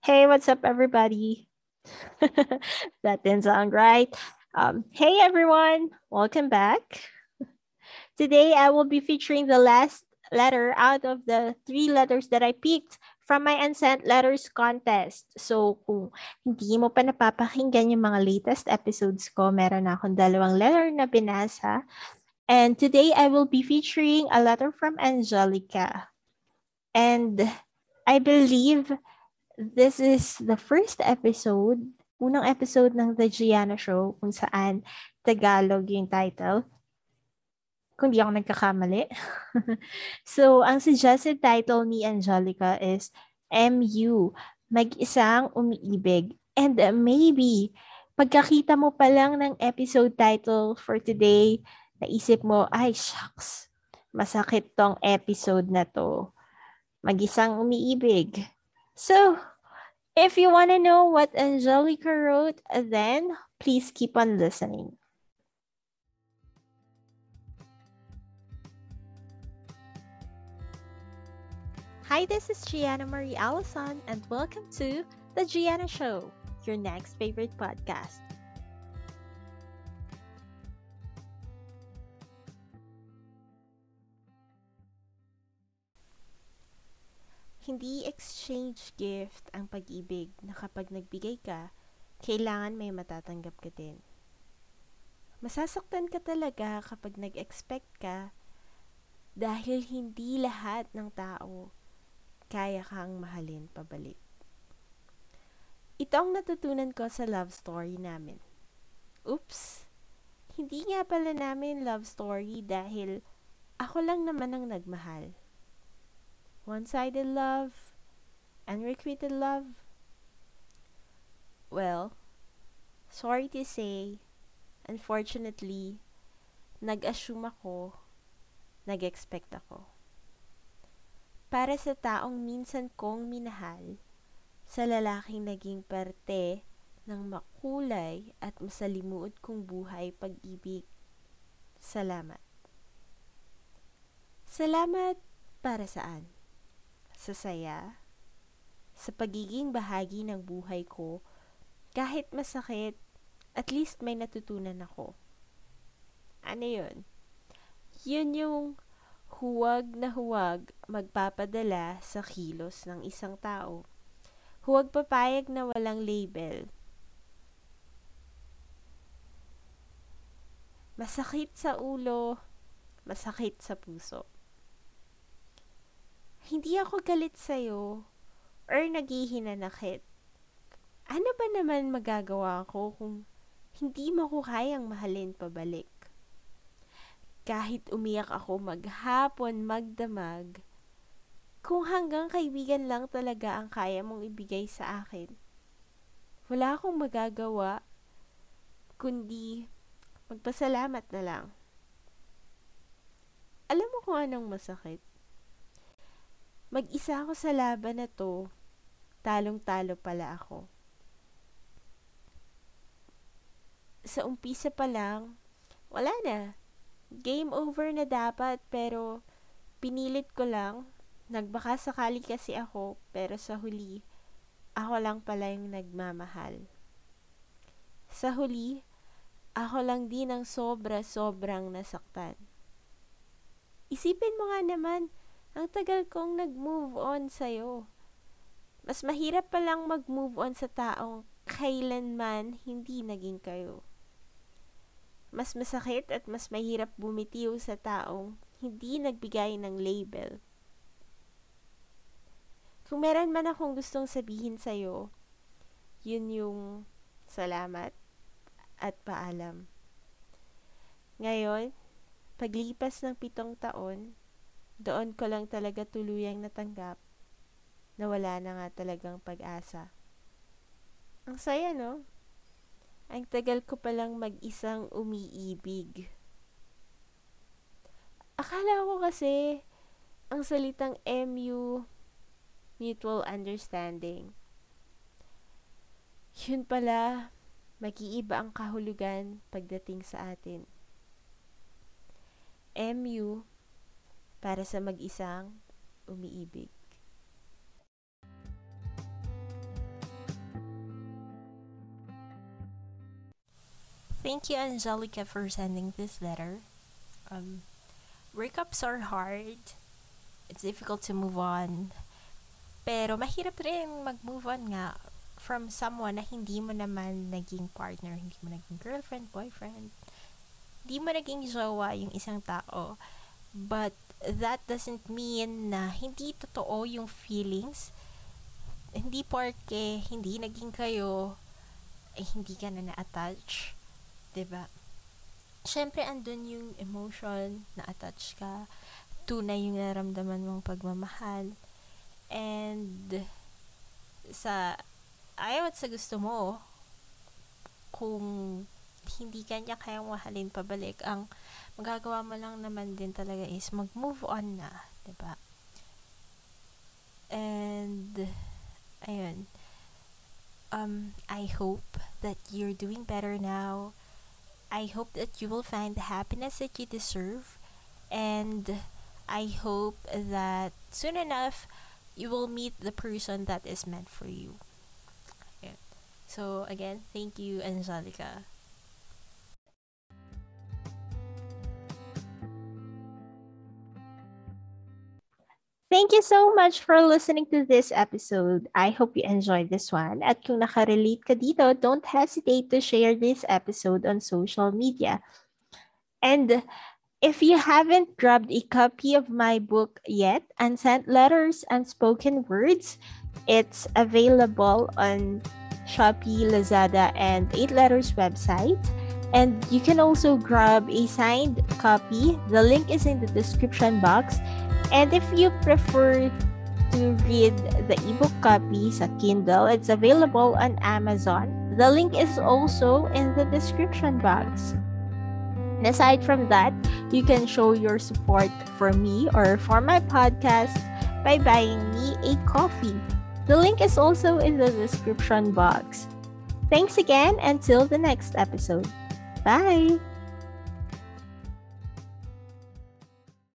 Hey, what's up, everybody? that didn't sound right. Um, hey, everyone. Welcome back. Today, I will be featuring the last letter out of the three letters that I picked from my Unsent Letters contest. So, kung hindi mo pa napapakinggan yung mga latest episodes ko, meron akong dalawang letter na binasa. And today, I will be featuring a letter from Angelica. And I believe this is the first episode, unang episode ng The Gianna Show kung saan Tagalog yung title. Kung di ako nagkakamali. so, ang suggested title ni Angelica is MU, Mag-isang Umiibig. And uh, maybe, pagkakita mo pa lang ng episode title for today, naisip mo, ay, shucks, masakit tong episode na to mag-isang umiibig. So, if you want to know what Angelica wrote, then please keep on listening. Hi, this is Gianna Marie Allison, and welcome to The Gianna Show, your next favorite podcast. Hindi exchange gift ang pag-ibig na kapag nagbigay ka, kailangan may matatanggap ka din. Masasaktan ka talaga kapag nag-expect ka dahil hindi lahat ng tao kaya kang mahalin pabalik. Ito ang natutunan ko sa love story namin. Oops! Hindi nga pala namin love story dahil ako lang naman ang nagmahal one-sided love, unrequited love? Well, sorry to say, unfortunately, nag-assume ako, nag-expect ako. Para sa taong minsan kong minahal, sa lalaking naging parte ng makulay at masalimuot kong buhay pag-ibig. Salamat. Salamat para saan? Sa saya, sa pagiging bahagi ng buhay ko, kahit masakit, at least may natutunan ako. Ano yun? Yun yung huwag na huwag magpapadala sa kilos ng isang tao. Huwag papayag na walang label. Masakit sa ulo, masakit sa puso hindi ako galit sa'yo or naghihinanakit. Ano ba naman magagawa ko kung hindi mo ko kayang mahalin pabalik? Kahit umiyak ako maghapon, magdamag, kung hanggang kaibigan lang talaga ang kaya mong ibigay sa akin, wala akong magagawa kundi magpasalamat na lang. Alam mo kung anong masakit? Mag-isa ako sa laban na to, talong-talo pala ako. Sa umpisa pa lang, wala na. Game over na dapat pero pinilit ko lang. Nagbaka sakali kasi ako pero sa huli, ako lang pala yung nagmamahal. Sa huli, ako lang din ang sobra-sobrang nasaktan. Isipin mo nga naman, ang tagal kong nag-move on sa'yo. Mas mahirap palang mag-move on sa taong kailanman hindi naging kayo. Mas masakit at mas mahirap bumitiw sa taong hindi nagbigay ng label. Kung meron man akong gustong sabihin sa'yo, yun yung salamat at paalam. Ngayon, paglipas ng pitong taon, doon ko lang talaga tuluyang natanggap na wala na nga talagang pag-asa. Ang saya, no? Ang tagal ko palang mag-isang umiibig. Akala ko kasi ang salitang MU, mutual understanding. Yun pala, mag-iiba ang kahulugan pagdating sa atin. MU, para sa mag-isang umiibig. Thank you, Angelica, for sending this letter. Um, breakups are hard. It's difficult to move on. Pero mahirap rin mag-move on nga from someone na hindi mo naman naging partner, hindi mo naging girlfriend, boyfriend, hindi mo naging jowa yung isang tao. But that doesn't mean na hindi totoo yung feelings. Hindi porke hindi naging kayo, ay hindi ka na na-attach ba? Syempre andun yung emotion na attach ka, tunay yung naramdaman mong pagmamahal. And sa ayaw at sa gusto mo, kung hindi kanya kayang mahalin pabalik, ang magagawa mo lang naman din talaga is mag-move on na, 'di ba? And ayun. Um I hope that you're doing better now I hope that you will find the happiness that you deserve. And I hope that soon enough you will meet the person that is meant for you. Yeah. So, again, thank you, Angelica. Thank you so much for listening to this episode. I hope you enjoyed this one. At kung nakarelate ka dito, don't hesitate to share this episode on social media. And if you haven't grabbed a copy of my book yet, Unsent Letters, Unspoken Words, it's available on Shopee, Lazada, and 8 Letters website. And you can also grab a signed copy. The link is in the description box. And if you prefer to read the ebook copy sa Kindle, it's available on Amazon. The link is also in the description box. And aside from that, you can show your support for me or for my podcast by buying me a coffee. The link is also in the description box. Thanks again until the next episode. Bye!